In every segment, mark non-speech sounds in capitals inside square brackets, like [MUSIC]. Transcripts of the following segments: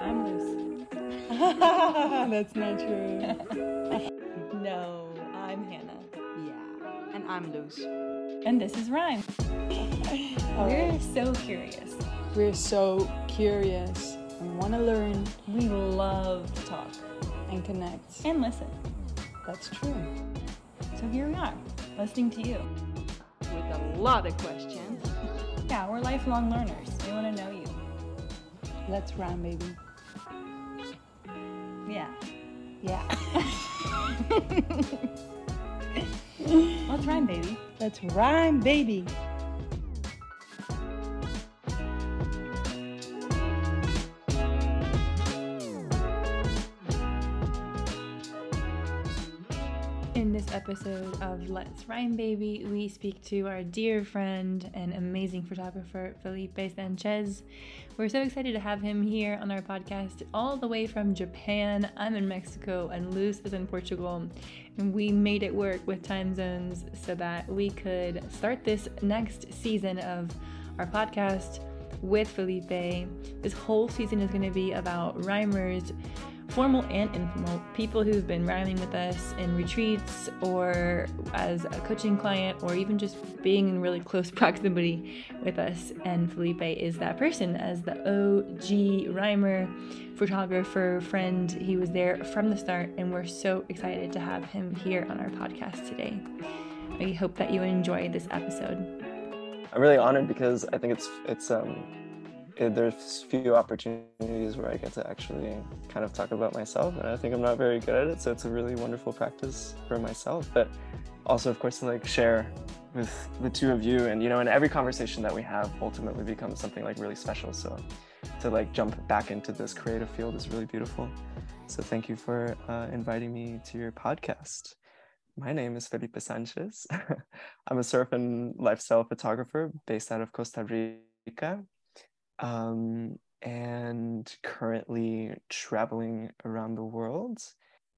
I'm Luce. [LAUGHS] That's not true. [LAUGHS] No, I'm Hannah. Yeah. And I'm loose. And this is Rhyme. [LAUGHS] We're so curious. We're so curious and want to learn We love to talk and connect. and listen. That's true. So here we are, listening to you. With a lot of questions. Yeah, we're lifelong learners. We want to know you. Let's rhyme, baby. Yeah. Yeah. [LAUGHS] Let's rhyme, baby. Let's rhyme, baby. In this episode of Let's Rhyme Baby, we speak to our dear friend and amazing photographer, Felipe Sanchez. We're so excited to have him here on our podcast, all the way from Japan. I'm in Mexico, and Luz is in Portugal. And we made it work with time zones so that we could start this next season of our podcast with Felipe. This whole season is going to be about rhymers formal and informal, people who've been rhyming with us in retreats or as a coaching client or even just being in really close [LAUGHS] proximity with us. And Felipe is that person as the OG rhymer, photographer, friend. He was there from the start, and we're so excited to have him here on our podcast today. We hope that you enjoy this episode. I'm really honored because I think it's it's um it, there's few opportunities where I get to actually kind of talk about myself, and I think I'm not very good at it. So it's a really wonderful practice for myself, but also of course to like share with the two of you, and you know, and every conversation that we have ultimately becomes something like really special. So to like jump back into this creative field is really beautiful. So thank you for uh, inviting me to your podcast. My name is Felipe Sanchez. [LAUGHS] I'm a surf and lifestyle photographer based out of Costa Rica um, and currently traveling around the world.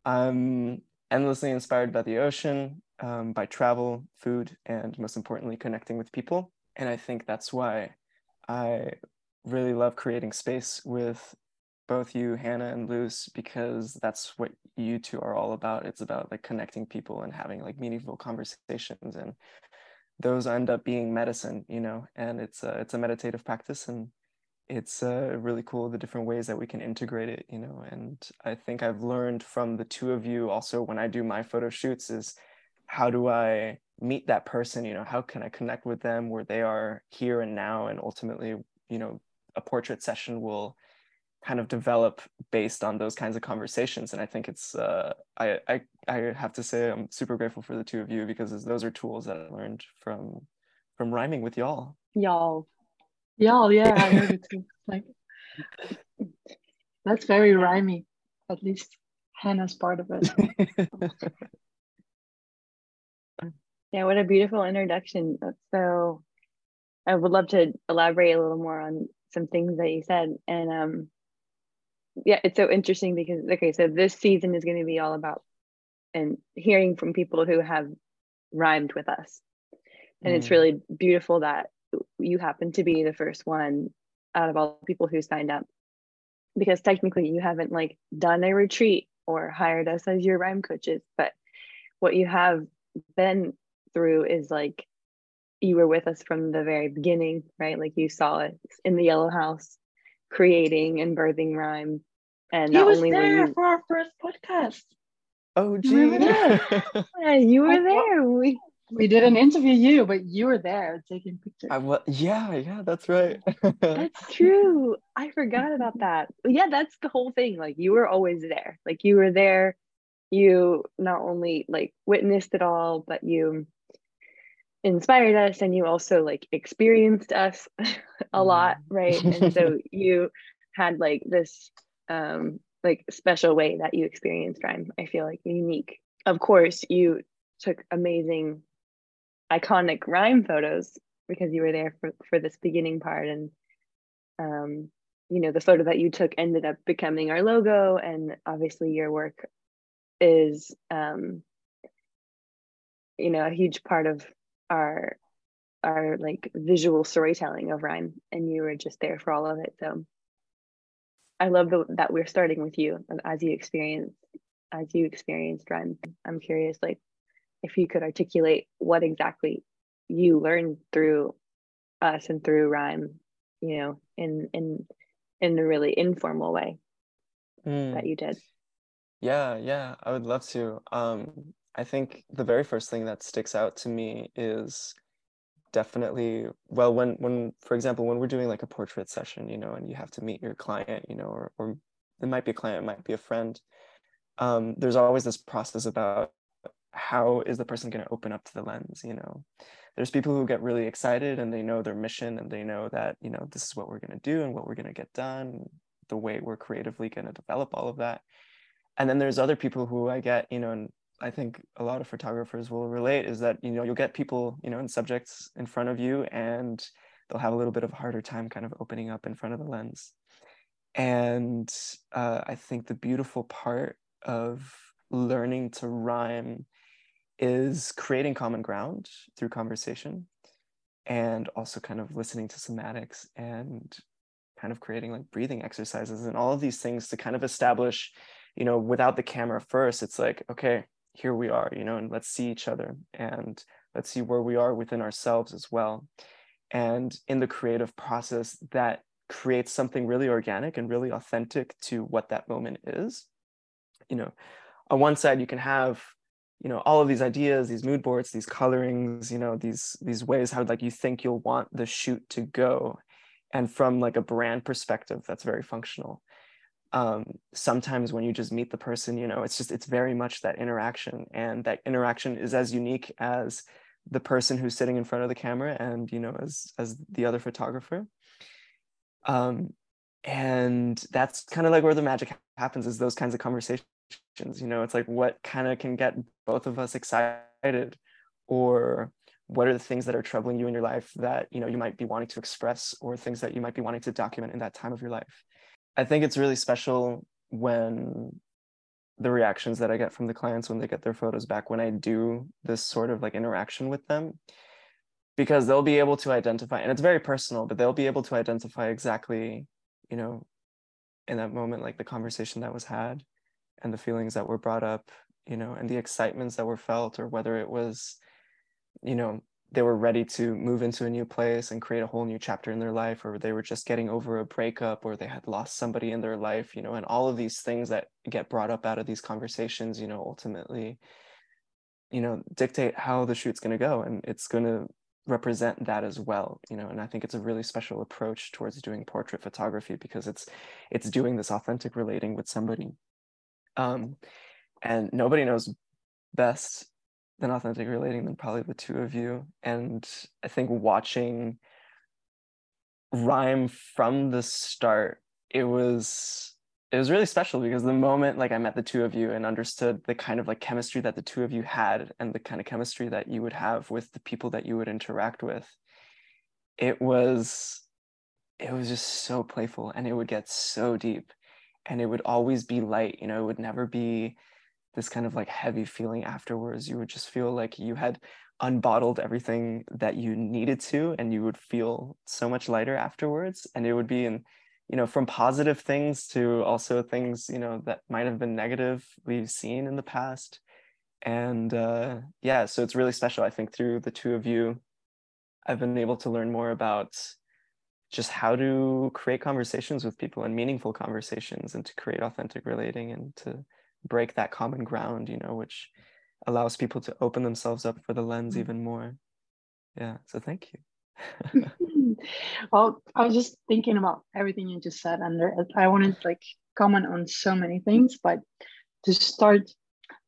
I'm endlessly inspired by the ocean, um, by travel, food, and most importantly, connecting with people. And I think that's why I really love creating space with both you, Hannah and Luce, because that's what you two are all about. It's about like connecting people and having like meaningful conversations, and those end up being medicine, you know. And it's a, it's a meditative practice, and it's uh, really cool the different ways that we can integrate it, you know. And I think I've learned from the two of you also when I do my photo shoots is how do I meet that person, you know, how can I connect with them where they are here and now, and ultimately, you know, a portrait session will kind of develop based on those kinds of conversations and i think it's uh, I, I i have to say i'm super grateful for the two of you because those are tools that i learned from from rhyming with y'all Y'all. Y'all, yeah, I heard it too. Like that's very rhymy. At least Hannah's part of it. [LAUGHS] Yeah, what a beautiful introduction. So I would love to elaborate a little more on some things that you said. And um yeah, it's so interesting because okay, so this season is going to be all about and hearing from people who have rhymed with us. And it's Mm. really beautiful that you happen to be the first one out of all the people who signed up. Because technically you haven't like done a retreat or hired us as your rhyme coaches, but what you have been through is like you were with us from the very beginning, right? Like you saw us in the yellow house creating and birthing rhyme. And He not was only were there you for our first podcast. oh Remember gee that? [LAUGHS] Yeah, you were I- there. We We didn't interview you, but you were there taking pictures. I, was, yeah yeah that's right [LAUGHS] that's true. I forgot about that. Yeah, that's the whole thing. Like you were always there. Like you were there. You not only like witnessed it all, but you inspired us and you also like experienced us [LAUGHS] a lot, right? And so [LAUGHS] you had like this um like special way that you experienced rhyme. I feel like unique. Of course, you took amazing iconic rhyme photos because you were there for, for this beginning part. And um you know the photo that you took ended up becoming our logo. And obviously your work is um you know a huge part of our our like visual storytelling of rhyme. And you were just there for all of it. So I love the, that we're starting with you as you experience as you experienced rhyme. I'm curious, like, if you could articulate what exactly you learned through us and through rhyme, you know, in in in a really informal way mm. that you did. Yeah, yeah, I would love to. Um, I think the very first thing that sticks out to me is definitely well when when for example when we're doing like a portrait session you know and you have to meet your client you know or, or it might be a client it might be a friend um, there's always this process about how is the person going to open up to the lens you know? There's people who get really excited and they know their mission and they know that you know this is what we're going to do and what we're going to get done the way we're creatively going to develop all of that. And then there's other people who i get you know and i think a lot of photographers will relate is that you know you'll get people you know and subjects in front of you and they'll have a little bit of a harder time kind of opening up in front of the lens. And uh, i think the beautiful part of learning to rhyme is creating common ground through conversation and also kind of listening to somatics and kind of creating like breathing exercises and all of these things to kind of establish you know without the camera first it's like okay here we are you know and let's see each other and let's see where we are within ourselves as well. And in the creative process that creates something really organic and really authentic to what that moment is. You know on one side you can have you know all of these ideas these mood boards these colorings you know these these ways how like you think you'll want the shoot to go. And from like a brand perspective that's very functional. Um, sometimes when you just meet the person you know it's just it's very much that interaction. And that interaction is as unique as the person who's sitting in front of the camera and you know as as the other photographer. Um, and that's kind of like where the magic happens is those kinds of conversations you know it's like what kind of can get both of us excited? Or what are the things that are troubling you in your life that you know you might be wanting to express or things that you might be wanting to document in that time of your life? I think it's really special when the reactions that i get from the clients when they get their photos back when i do this sort of like interaction with them because they'll be able to identify and it's very personal but they'll be able to identify exactly you know in that moment like the conversation that was had and the feelings that were brought up you know and the excitements that were felt or whether it was you know they were ready to move into a new place and create a whole new chapter in their life or they were just getting over a breakup or they had lost somebody in their life you know and all of these things that get brought up out of these conversations you know ultimately you know dictate how the shoot's going to go and it's going to represent that as well you know and i think it's a really special approach towards doing portrait photography because it's it's doing this authentic relating with somebody um, and nobody knows best than authentic relating than probably the two of you. And I think watching rhyme from the start, it was it was really special because the moment like I met the two of you and understood the kind of like chemistry that the two of you had and the kind of chemistry that you would have with the people that you would interact with, it was it was just so playful and it would get so deep and it would always be light you know it would never be this kind of like heavy feeling afterwards. You would just feel like you had unbottled everything that you needed to and you would feel so much lighter afterwards. And it would be in you know from positive things to also things you know that might have been negative we've seen in the past. And uh yeah so it's really special i think through the two of you i've been able to learn more about just how to create conversations with people and meaningful conversations and to create authentic relating and to break that common ground you know which allows people to open themselves up for the lens mm. even more. Yeah so thank you. Well i was just thinking about everything you just said and i wanted to like comment on so many things but to start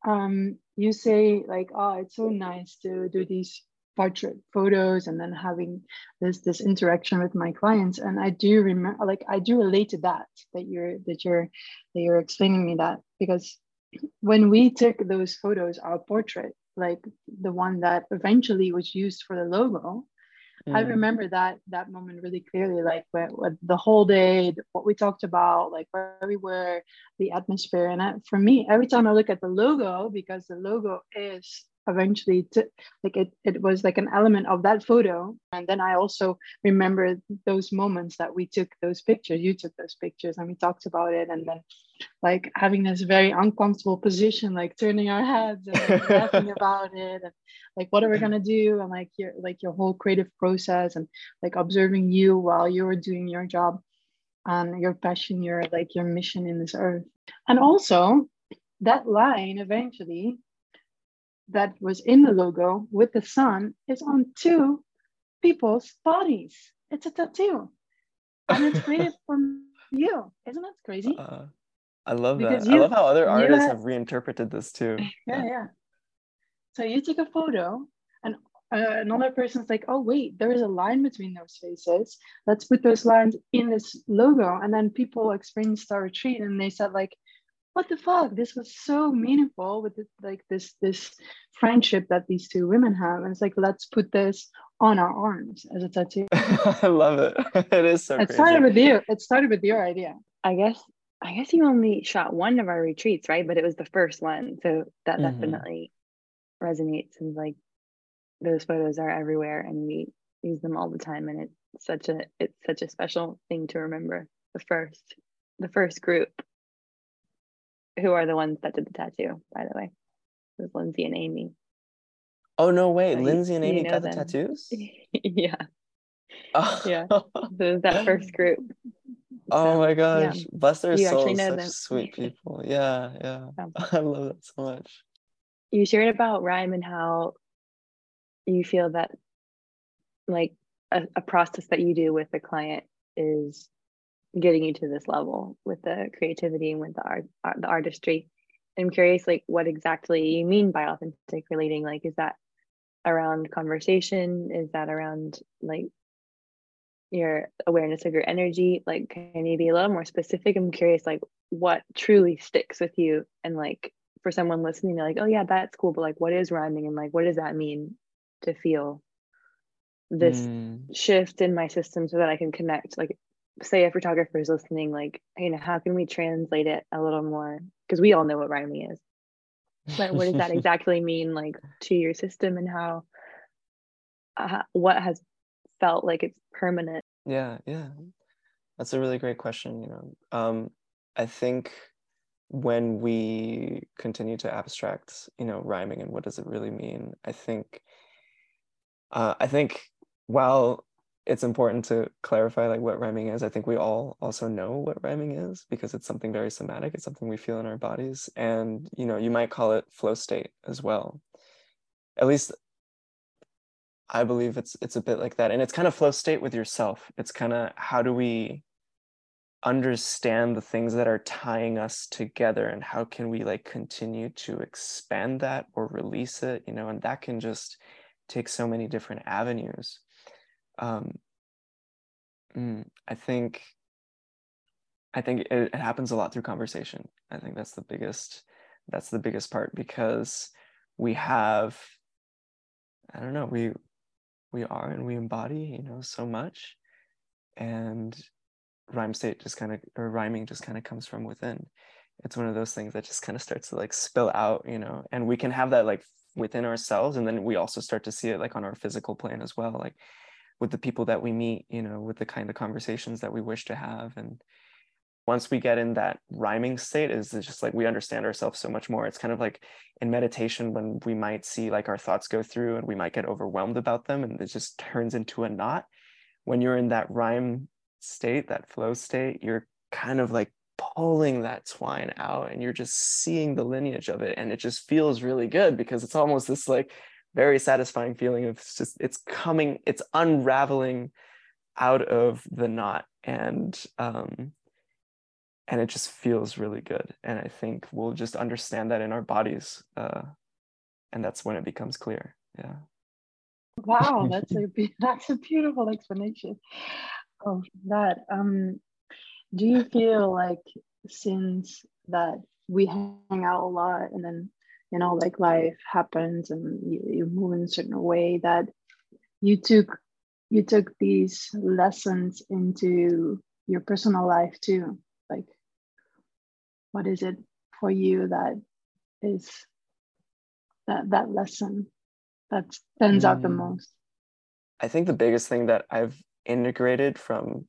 um you say like oh it's so nice to do these portrait photos and then having this this interaction with my clients. And i do remember like i do relate to that that you're that you're that you're explaining me that. Because when we took those photos our portrait like the one that eventually was used for the logo mm. i remember that that moment really clearly like where, where the whole day what we talked about like where we were the atmosphere. And I, for me every time i look at the logo because the logo is eventually t- like it, it was like an element of that photo. And then i also remember those moments that we took those pictures you took those pictures and we talked about it. And then like having this very uncomfortable position like turning our heads and like, [LAUGHS] laughing about it and like what are we going to do? And like your like your whole creative process and like observing you while you were doing your job and your passion your like your mission in this earth. And also that line eventually that was in the logo with the sun is on two people's bodies. It's a tattoo. And it's created [LAUGHS] from you. Isn't that crazy? Uh, I love because that. You, I love how other artists have reinterpreted this too. [LAUGHS] Yeah, yeah. So you take a photo and uh, another person's like, oh, wait, there is a line between those faces. Let's put those lines in this logo. And then people experienced our retreat and they said, like, what the fuck? This was so meaningful with this, like this this friendship that these two women have. And it's like let's put this on our arms as a tattoo. [LAUGHS] I love it. [LAUGHS] It is so it crazy. started with you. It started with your idea. I guess i guess you only shot one of our retreats right? But it was the first one. So that mm-hmm. definitely resonates and like those photos are everywhere and we use them all the time. And it's such a it's such a special thing to remember. The first the first group who are the ones that did the tattoo, by the way. It was Lindsay and Amy. Oh no way. So Lindsay and Amy got the [LAUGHS] tattoos? yeah. Oh. Yeah. [LAUGHS] So that first group. Oh so, my gosh. Yeah. Bless their souls. Such them. sweet people. Yeah, yeah. [LAUGHS] I love that so much. You shared about Rhyme and how you feel that like a, a process that you do with the client is getting you to this level with the creativity and with the art, the artistry. I'm curious, like, what exactly you mean by authentic relating? Like, is that around conversation? Is that around like your awareness of your energy? Like, can you be a little more specific? I'm curious, like, what truly sticks with you, and like for someone listening, they're like, oh yeah, that's cool, but like, what is rhyming, and like, what does that mean to feel this mm. shift in my system so that I can connect? Like, say a photographer is listening, like, you know, how can we translate it a little more? Because we all know what rhyming is. But what does that [LAUGHS] exactly mean, like, to your system and how, uh, what has felt like it's permanent? Yeah, yeah. That's a really great question. You know, um, I think when we continue to abstract, you know, rhyming and what does it really mean, I think, uh, I think while it's important to clarify like what rhyming is. I think we all also know what rhyming is because it's something very somatic. It's something we feel in our bodies. And you know, you might call it flow state as well. At least I believe it's it's a bit like that. And it's kind of flow state with yourself. It's kind of how do we understand the things that are tying us together and how can we like continue to expand that or release it, you know, and that can just take so many different avenues um, mm, I think I think it, it, happens a lot through conversation. I think that's the biggest that's the biggest part because we have I don't know we we are and we embody you know so much. And rhyme state just kind of or rhyming just kind of comes from within. It's one of those things that just kind of starts to like spill out you know and we can have that like within ourselves and then we also start to see it like on our physical plane as well. Like with the people that we meet you know with the kind of conversations that we wish to have. And once we get in that rhyming state is just like we understand ourselves so much more. It's kind of like in meditation when we might see like our thoughts go through and we might get overwhelmed about them and it just turns into a knot. When you're in that rhyme state that flow state you're kind of like pulling that twine out and you're just seeing the lineage of it. And it just feels really good because it's almost this like very satisfying feeling of just it's coming it's unraveling out of the knot. And um and it just feels really good. And i think we'll just understand that in our bodies uh and that's when it becomes clear. Yeah. Wow [LAUGHS] that's a [LAUGHS] that's a beautiful explanation of that. Um do you feel like since that we hang out a lot and then you know like life happens and you, you move in a certain way that you took you took these lessons into your personal life too like what is it for you that is that that lesson that stands mm. out the mm. most i think the biggest thing that i've integrated from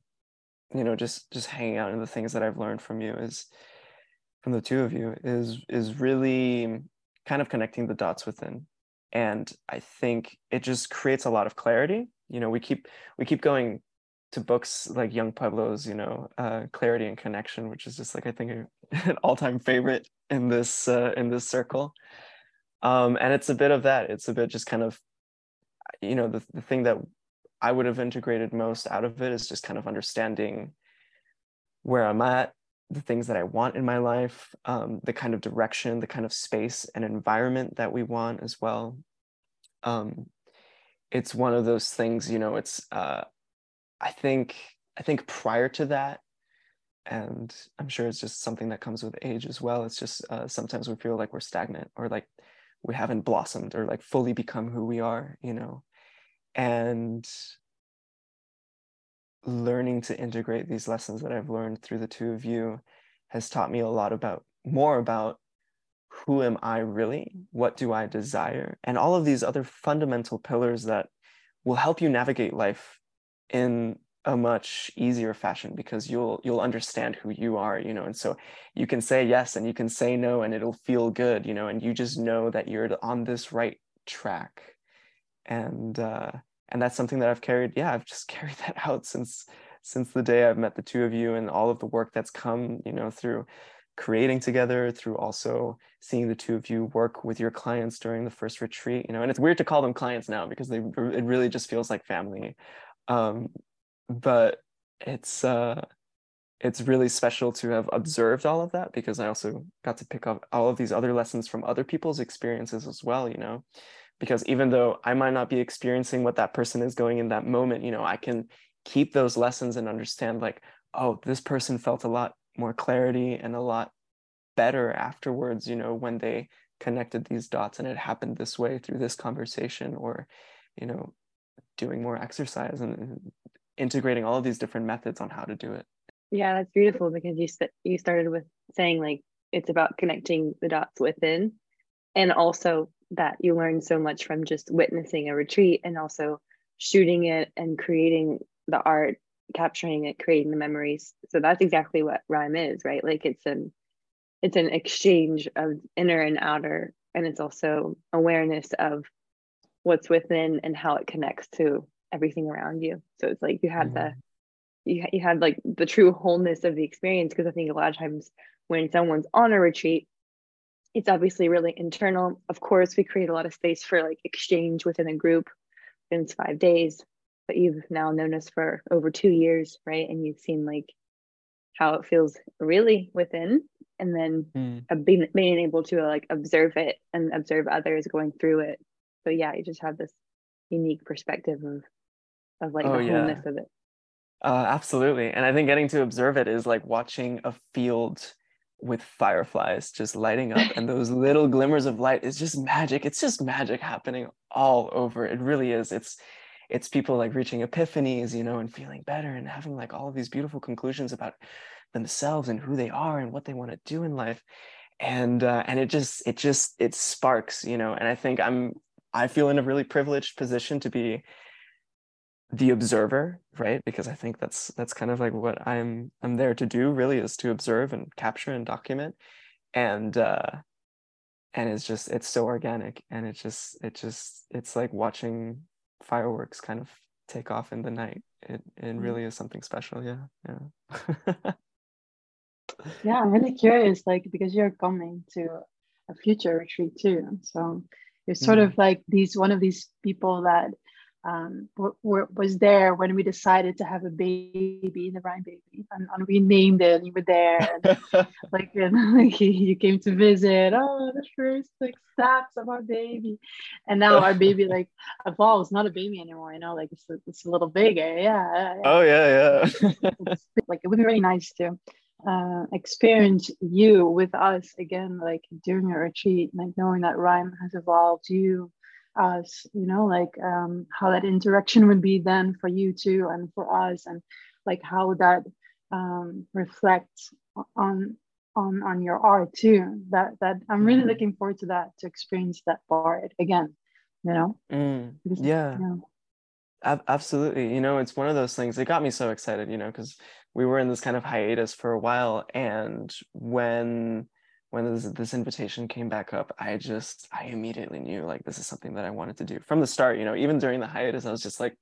you know just just hanging out and the things that i've learned from you is from the two of you is is really kind of connecting the dots within. And i think it just creates a lot of clarity. You know we keep we keep going to books like Yung Pueblo's you know uh, clarity and connection which is just like i think [LAUGHS] an all-time favorite in this uh, in this circle. Um, and it's a bit of that. It's a bit just kind of you know the, the thing that i would have integrated most out of it is just kind of understanding where i'm at the things that i want in my life um, the kind of direction the kind of space and environment that we want as well. Um, it's one of those things you know it's uh, i think i think prior to that and i'm sure it's just something that comes with age as well it's just uh, sometimes we feel like we're stagnant or like we haven't blossomed or like fully become who we are you know? And learning to integrate these lessons that i've learned through the two of you has taught me a lot about more about who am i really? What do i desire? And all of these other fundamental pillars that will help you navigate life in a much easier fashion because you'll you'll understand who you are you know? And so you can say yes and you can say no and it'll feel good you know? And you just know that you're on this right track. And uh and that's something that I've carried yeah I've just [LAUGHS] carried that out since since the day I've met the two of you and all of the work that's come you know through creating together through also seeing the two of you work with your clients during the first retreat you know and it's weird to call them clients now because they it really just feels like family um but it's uh it's really special to have observed all of that because I also got to pick up all of these other lessons from other people's experiences as well, you know. Because even though I might not be experiencing what that person is going in that moment, you know, I can keep those lessons and understand like, oh, this person felt a lot more clarity and a lot better afterwards, you know, when they connected these dots and it happened this way through this conversation or, you know, doing more exercise and integrating all of these different methods on how to do it. Yeah, that's beautiful because you st- you started with saying like it's about connecting the dots within and also that you learn so much from just witnessing a retreat and also shooting it and creating the art capturing it creating the memories so that's exactly what rhyme is right like it's an it's an exchange of inner and outer and it's also awareness of what's within and how it connects to everything around you. So it's like you had mm-hmm. the you, you had like the true wholeness of the experience because I think a lot of times when someone's on a retreat, it's obviously really internal. Of course, we create a lot of space for like exchange within a group. And it's five days, but you've now known us for over two years, right? And you've seen like how it feels really within, and then mm. being being able to like observe it and observe others going through it. So yeah, you just have this unique perspective of of like oh, the wholeness yeah. of it. Uh, absolutely. And I think getting to observe it is like watching a field with fireflies just lighting up and those little glimmers of light is just magic. It's just magic happening all over. It really is. It's it's people like reaching epiphanies, you know, and feeling better and having like all of these beautiful conclusions about themselves and who they are and what they want to do in life. And uh, and it just it just it sparks, you know. And I think I'm I feel in a really privileged position to be the observer right? Because i think that's that's kind of like what i'm i'm there to do really is to observe and capture and document. And uh and it's just it's so organic and it just it just it's like watching fireworks kind of take off in the night. It it mm-hmm. really is something special. Yeah. Yeah. [LAUGHS] Yeah i'm really curious like because you're coming to a future retreat too. So you're sort mm. of like these one of these people that um, was there when we decided to have a baby, the Rhyme baby, and, and we named it. And you were there, and, [LAUGHS] like, and, like you came to visit. Oh, the first like steps of our baby, and now our baby like [LAUGHS] evolves, not a baby anymore. You know, like it's a, it's a little bigger. Yeah. yeah. Oh yeah, yeah. like it would be really nice to uh, experience you with us again, like during a retreat, like knowing that Rhyme has evolved you us you know like um, how that interaction would be then for you too and for us and like how that um, reflects on on on your art too. That that I'm really Mhm. looking forward to that to experience that part again. You know, Mm, Because- yeah. yeah. Ab- Absolutely. You know, it's one of those things. It got me so excited, you know, because we were in this kind of hiatus for a while, and when when this this invitation came back up, I just I immediately knew like this is something that I wanted to do from the start. You know, even during the hiatus, I was just like,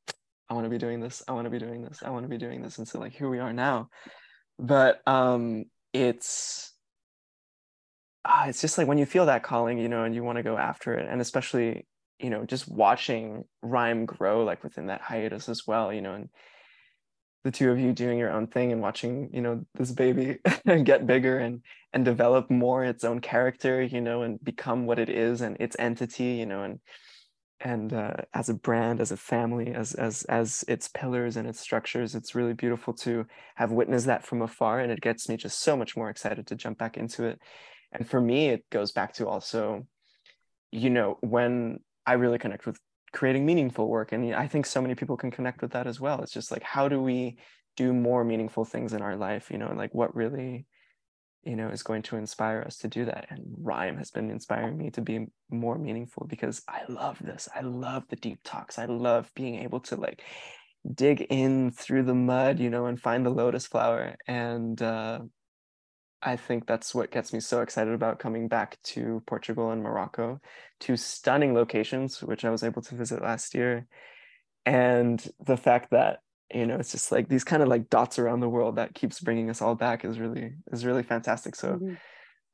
I want to be doing this. I want to be doing this. I want to be doing this. And so like here we are now. But um, it's ah, it's just like when you feel that calling, you know, and you want to go after it, and especially you know just watching rhyme grow like within that hiatus as well you know and the two of you doing your own thing and watching you know this baby [LAUGHS] get bigger and and develop more its own character you know and become what it is and its entity you know and and uh, as a brand as a family as as as its pillars and its structures. It's really beautiful to have witnessed that from afar and it gets me just so much more excited to jump back into it. And for me it goes back to also you know when i really connect with creating meaningful work and i think so many people can connect with that as well. It's just like how do we do more meaningful things in our life you know like what really you know is going to inspire us to do that? And rhyme has been inspiring me to be more meaningful because i love this. I love the deep talks. I love being able to like dig in through the mud you know and find the lotus flower and uh I think that's what gets me so excited about coming back to Portugal and Morocco, two stunning locations, which I was able to visit last year. And the fact that, you know, it's just like these kind of like dots around the world that keeps bringing us all back is really, is really fantastic. So Mhm.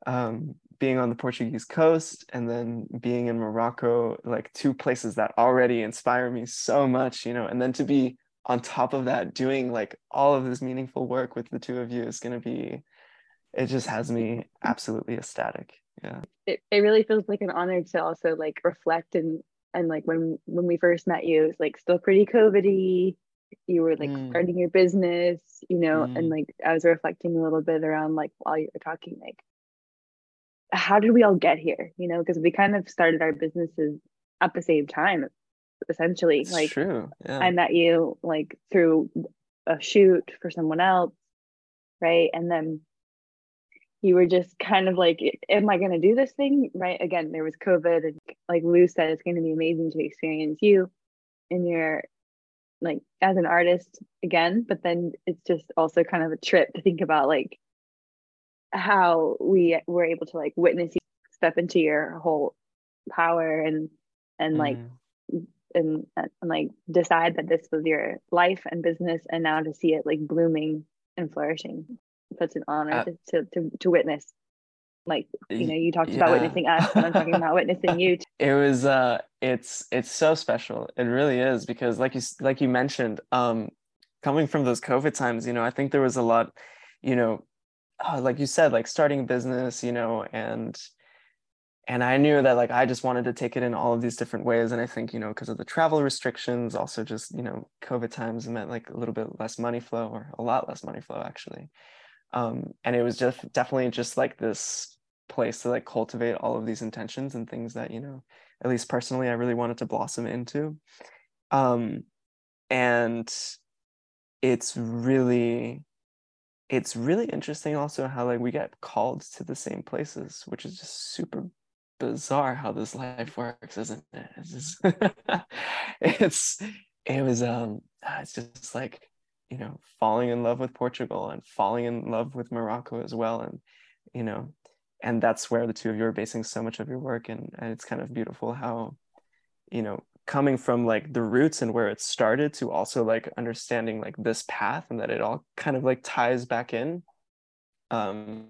um, being on the Portuguese coast and then being in Morocco, like two places that already inspire me so much, you know, and then to be on top of that doing like all of this meaningful work with the two of you is going to be it just has me absolutely ecstatic. Yeah. It, it really feels like an honor to also like reflect and and like when when we first met you it's like still pretty covidy. You were like Mm. starting your business you know and Mm. like i was reflecting a little bit around like while you were talking like how did we all get here? You know because we kind of started our businesses at the same time essentially. It's like true. Yeah. I met you like through a shoot for someone else, right? And then you were just kind of like, am I going to do this thing? Right. Again, there was COVID. And like Lou said, it's going to be amazing to experience you in your, like, as an artist again. But then it's just also kind of a trip to think about like how we were able to like witness you step into your whole power and, and like, Mhm. and, and like decide that this was your life and business and now to see it like blooming and flourishing such an honor Uh, to, to, to witness. Like you know you talked yeah. about witnessing us and i'm talking about [LAUGHS] witnessing you it was uh it's it's so special. It really is because like you like you mentioned um coming from those covid times you know i think there was a lot you know uh, like you said like starting a business you know and and i knew that like i just wanted to take it in all of these different ways. And i think you know because of the travel restrictions also just you know covid times meant like a little bit less money flow or a lot less money flow actually um and it was just definitely just like this place to like cultivate all of these intentions and things that you know at least personally i really wanted to blossom into. Um and it's really it's really interesting also how like we get called to the same places which is just super bizarre how this life works isn't it? It's just [LAUGHS] it's it was um ah, it's just like you know falling in love with portugal and falling in love with morocco as well. And you know and that's where the two of you are basing so much of your work. And, and it's kind of beautiful how you know coming from like the roots and where it started to also like understanding like this path and that it all kind of like ties back in um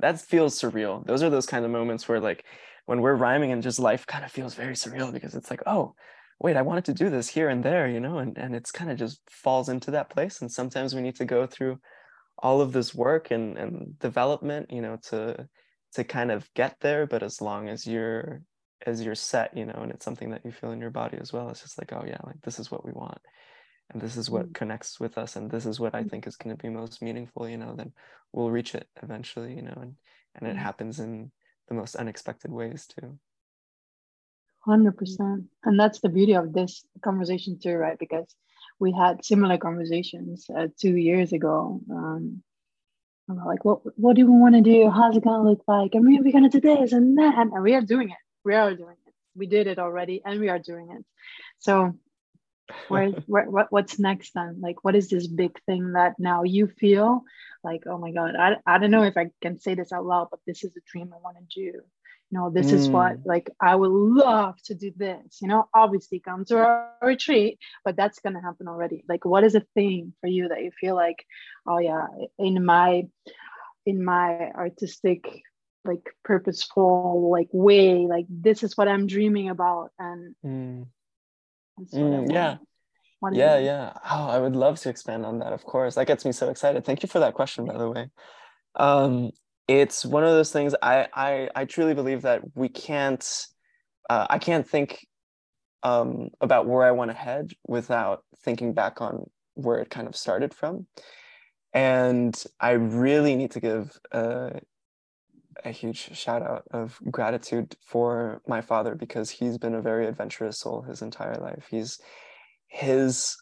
that feels surreal. Those are those kind of moments where like when we're rhyming and just life kind of feels very surreal because it's like oh wait i wanted to do this here and there you know and, and it's kind of just falls into that place and sometimes we need to go through all of this work and, and development you know to to kind of get there but as long as you're as you're set you know and it's something that you feel in your body as well it's just like oh yeah like this is what we want and this is what Mm. connects with us and this is what i think is going to be most meaningful you know then we'll reach it eventually you know and and it Mm. happens in the most unexpected ways too Hundred percent, and that's the beauty of this conversation too, right? Because we had similar conversations uh, two years ago um, like, what what do we want to do? How's it gonna look like? And we're gonna do this and that, and we are doing it. We are doing it. We did it already, and we are doing it. So, where, [LAUGHS] where what, what's next then? Like, what is this big thing that now you feel like, oh my god, I I don't know if I can say this out loud, but this is a dream I want to do you know this mm. is what mm. like i would love to do this you know obviously come to our retreat but that's going to happen already. Like what is a thing for you that you feel like oh yeah in my in my artistic like purposeful like way like this is what i'm dreaming about and mm. Mm, yeah. yeah yeah. Oh i would love to expand on that of course. That gets me so excited. Thank you for that question by the way. Um it's one of those things I I, I truly believe that we can't uh, I can't think um, about where I want to head without thinking back on where it kind of started from. And I really need to give a, a huge shout out of gratitude for my father because he's been a very adventurous soul his entire life. He's his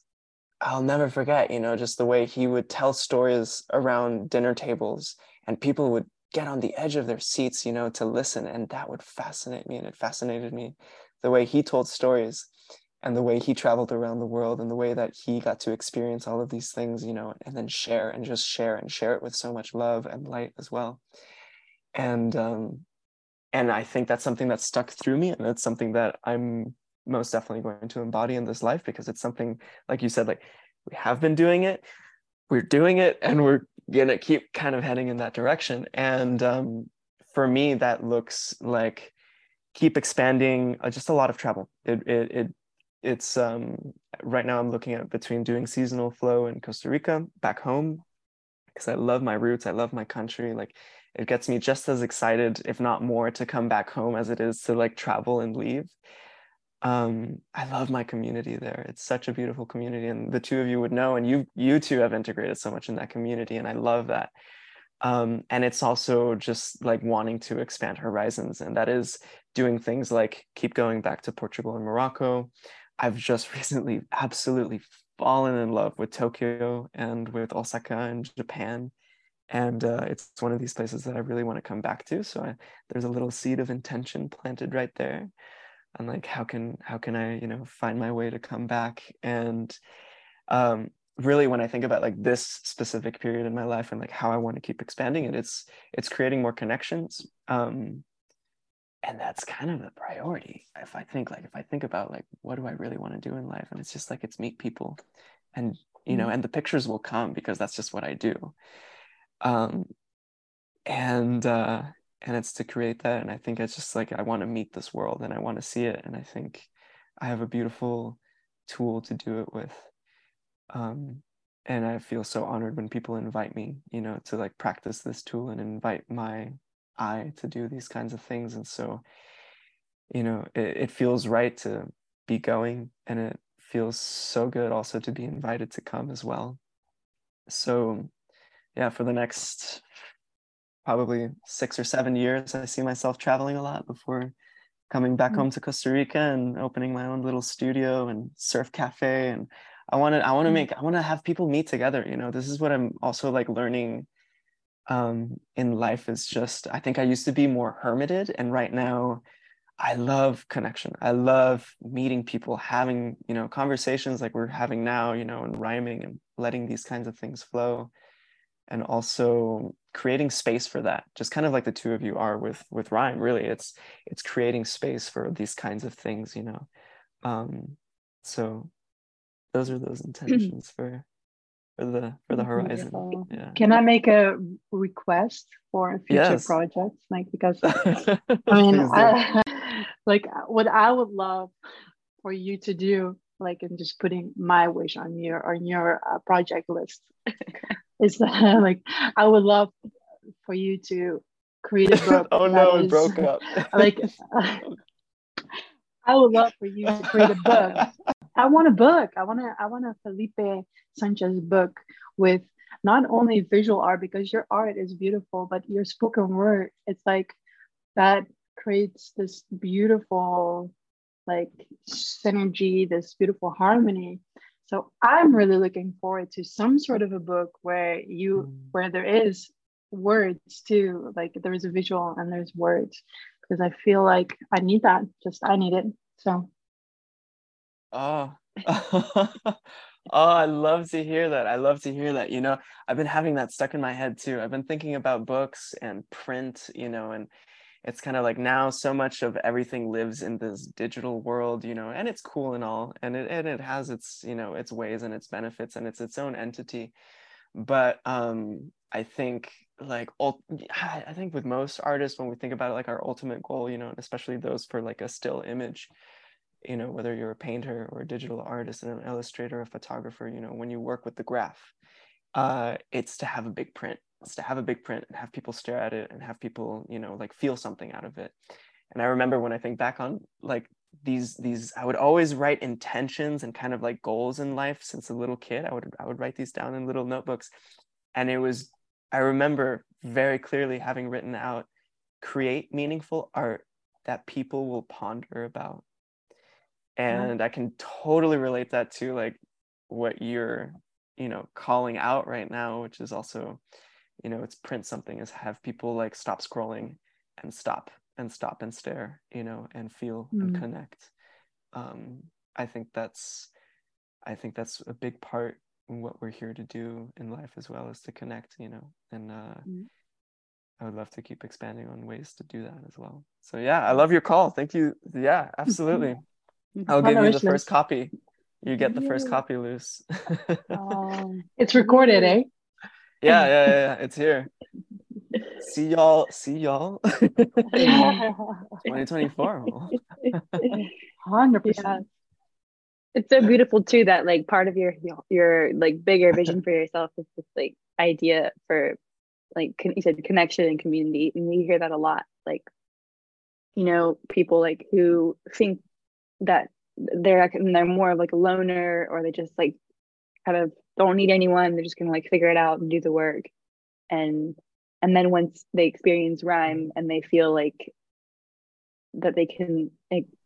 I'll never forget, you know, just the way he would tell stories around dinner tables and people would get on the edge of their seats, you know, to listen. And that would fascinate me. And it fascinated me the way he told stories and the way he traveled around the world and the way that he got to experience all of these things, you know, and then share and just share and share it with so much love and light as well. And um, and I think that's something that stuck through me, and it's something that I'm most definitely going to embody in this life because it's something, like you said, like we have been doing it, we're doing it, and we're gonna keep kind of heading in that direction. And um, for me, that looks like keep expanding uh, just a lot of travel. It, it, it it's um, right now I'm looking at between doing seasonal flow in Costa Rica back home because I love my roots. I love my country. Like it gets me just as excited, if not more, to come back home as it is to like travel and leave um, I love my community there. It's such a beautiful community, and the two of you would know, and you you two have integrated so much in that community, and I love that. Um, and it's also just like wanting to expand horizons, and that is doing things like keep going back to Portugal and Morocco. I've just [LAUGHS] recently absolutely fallen in love with Tokyo and with Osaka and Japan. And uh, it's one of these places that I really want to come back to. So I, there's a little seed of intention planted right there and like how can how can i you know find my way to come back? And um really when i think about like this specific period in my life and like how i want to keep expanding it it's it's creating more connections um and that's kind of the priority if i think like if i think about like what do i really want to do in life? And it's just like it's meet people and you know mm-hmm. and the pictures will come because that's just what i do. Um and uh and it's to create that and i think it's just like i want to meet this world and i want to see it and i think i have a beautiful tool to do it with um, and i feel so honored when people invite me you know to like practice this tool and invite my eye to do these kinds of things and so you know it, it feels right to be going and it feels so good also to be invited to come as well. So yeah for the next probably six or seven years, I see myself traveling a lot before coming back mm-hmm. home to Costa Rica and opening my own little studio and surf cafe. And I want to, I want to mm-hmm. make, I want to have people meet together. You know, this is what I'm also like learning um, in life is just, I think I used to be more hermited. And right now, I love connection. I love meeting people, having, you know, conversations like we're having now, you know, and rhyming and letting these kinds of things flow and also creating space for that just kind of like the two of you are with with rhyme really. It's it's creating space for these kinds of things you know? Um so those are those [CLEARS THROAT] intentions for for the for the horizon. Yeah. can i make a request for future yes. projects like because [LAUGHS] i mean I, [LAUGHS] like what i would love for you to do like and just putting my wish on your on your uh, project list is that [LAUGHS] like I would love for you to create a [LAUGHS] book. oh no, it broke up. [LAUGHS] like I would love for you to create a book. I want a book. I want to. I want a Felipe Sanchez book with not only visual art because your art is beautiful, but your spoken word. It's like that creates this beautiful like synergy, this beautiful harmony so I'm really looking forward to some sort of a book where you mm. where there is words too. Like there's a visual and there's words because I feel like I need that. Just I need it. So. Oh. [LAUGHS] oh, I love to hear that. I love to hear that. You know, I've been having that stuck in my head too. I've been thinking about books and print, you know, and it's kind of like now so much of everything lives in this digital world you know and it's cool and all and it and it has its you know its ways and its benefits and it's its own entity. But um i think like i think with most artists when we think about it like our ultimate goal you know especially those for like a still image you know whether you're a painter or a digital artist and an illustrator a photographer you know when you work with the graph uh it's to have a big print to have a big print and have people stare at it and have people you know like feel something out of it. And i remember when i think back on like these these i would always write intentions and kind of like goals in life since a little kid. I would i would write these down in little notebooks. And it was i remember very clearly having written out create meaningful art that people will ponder about. Mm-hmm. And i can totally relate that to like what you're you know calling out right now which is also you know it's print something is have people like stop scrolling and stop and stop and stare you know and feel mm. and connect. Um i think that's i think that's a big part in what we're here to do in life as well is to connect you know and uh mm. i would love to keep expanding on ways to do that as well. So yeah i love your call. Thank you. Yeah [LAUGHS] absolutely. I'll give you the first copy. You get the first copy Luz [LAUGHS] um, it's recorded eh yeah, yeah, yeah, it's here. See y'all. See y'all. 2024. [LAUGHS] Hundred percent. It's so beautiful too that like part of your your like bigger vision for yourself is this like idea for like you said connection and community, and we hear that a lot. Like, you know, people like who think that they're they're more of like a loner or they just like kind of don't need anyone they're just gonna like figure it out and do the work and and then once they experience RYME and they feel like that they can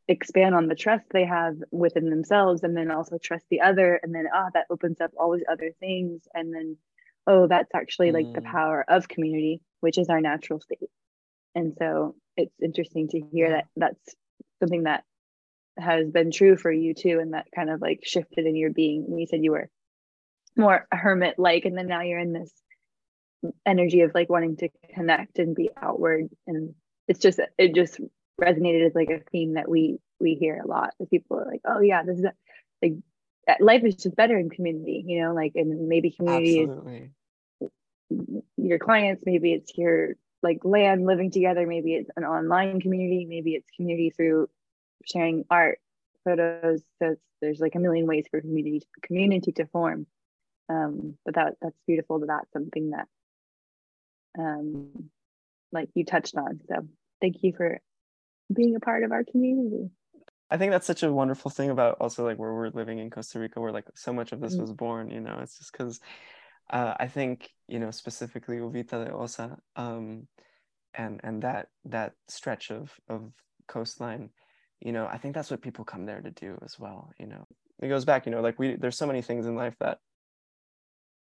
expand on the trust they have within themselves and then also trust the other and then ah oh, that opens up all these other things and then oh that's actually mm. like the mm. power of community which is our natural state and so it's interesting to hear that that's something that has been true for you too and that kind of like shifted in your being you said you were more hermit like and then now you're in this energy of like wanting to connect and be outward and it's just it just resonated as like a theme that we we hear a lot of people are like oh yeah this is a, like life is just better in community you know like and maybe community Absolutely. is your clients maybe it's your like land living together maybe it's an online community maybe it's community through sharing art photos so there's like a million ways for community community to form um, but that that's beautiful that that's something that um, like you touched on. So thank you for being a part of our community. I think that's such a wonderful thing about also like where we're living in costa rica where like so much of this mm-hmm. was born you know it's just because uh, i think you know specifically uvita de osa um, and and that that stretch of of coastline you know i think that's what people come there to do as well you know. It goes back you know like we there's so many things in life that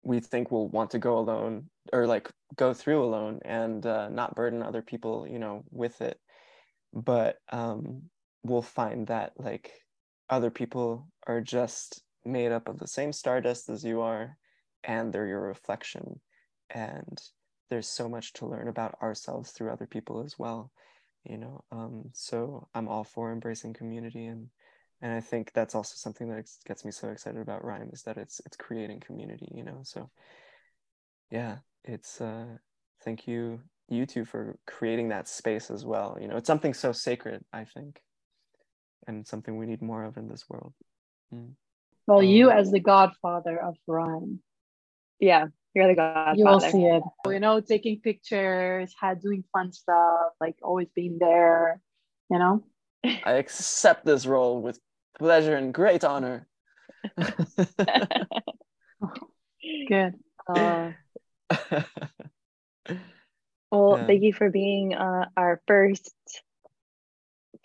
we think will want to go alone or like go through alone and uh, not burden other people you know with it. But um, we'll find that like other people are just made up of the same stardust as you are and they're your reflection. And there's so much to learn about ourselves through other people as well you know? Um, so i'm all for embracing community and and i think that's also something that gets me so excited about RYME is that it's it's creating community you know? So yeah it's uh thank you you two for creating that space as well you know? It's something so sacred i think and something we need more of in this world. Mm. well um, you as the godfather of RYME. Yeah you're the godfather you will see it. You know taking pictures had doing fun stuff like always being there you know? I accept this role with pleasure and great honor. [LAUGHS] Good. Uh, [LAUGHS] well, yeah. thank you for being uh, our first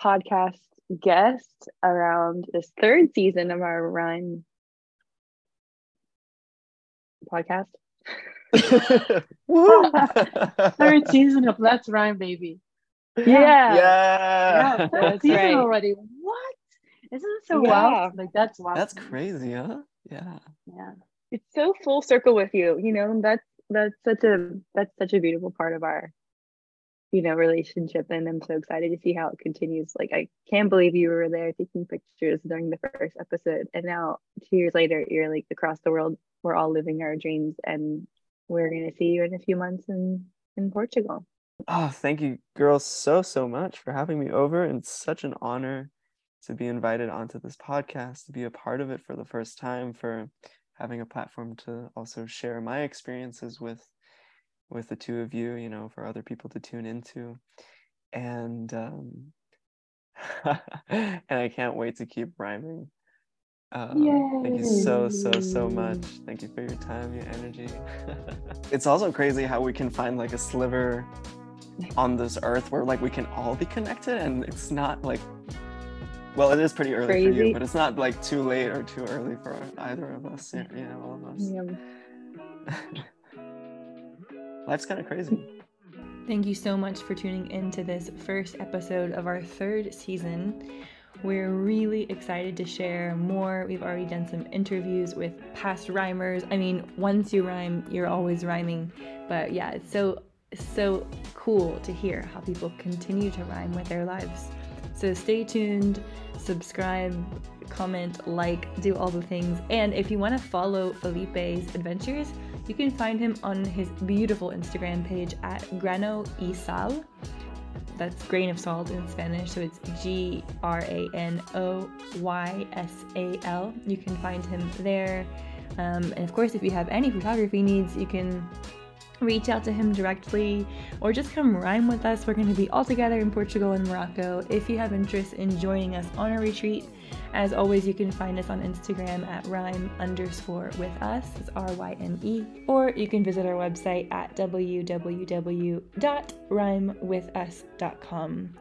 podcast guest around this third season of our run podcast. [LAUGHS] Third season of Let's RYME, baby. Yeah. yeah. Yeah, third That's season right. already. What? Isn't it so Yeah. wild? Like that's wild. That's crazy, huh? Yeah. Yeah. It's so full circle with you, you know, that's that's such a that's such a beautiful part of our you know relationship and I'm so excited to see how it continues. Like I can't believe you were there taking pictures during the first episode and now two years later you're like across the world we're all living our dreams and we're gonna see you in a few months in in Portugal. Oh, thank you, girls, so, so much for having me over. And it's such an honor to be invited onto this podcast, to be a part of it for the first time, for having a platform to also share my experiences with with the two of you, you know, for other people to tune into. And um [LAUGHS] and I can't wait to keep RYMING. Um, thank you so so so much. Thank you for your time, your energy. [LAUGHS] it's also crazy how we can find like a sliver on this earth where like we can all be connected and it's not like well it is pretty early for you but it's not like too late or too early for either of us you you know all of us Yeah. [LAUGHS] life's kind of crazy Thank you so much for tuning in to this first episode of our third season. We're really excited to share more. We've already done some interviews with past RYMERS. I mean, once you RYME, you're always RYMING. But yeah, it's so so cool to hear how people continue to RYME with their lives. So stay tuned, subscribe, comment, like, do all the things. And if you want to follow Felipe's adventures, you can find him on his beautiful Instagram page at Grano y Sal. That's grain of salt in Spanish, so it's G R A N O Y S A L. You can find him there. Um, and of course, if you have any photography needs, you can reach out to him directly or just come RYME with us. We're going to be all together in Portugal and Morocco. If you have interest in joining us on a retreat, as always, you can find us on Instagram at RYME underscore with us. It's R Y M E. Or you can visit our website at www.rymewithus.com.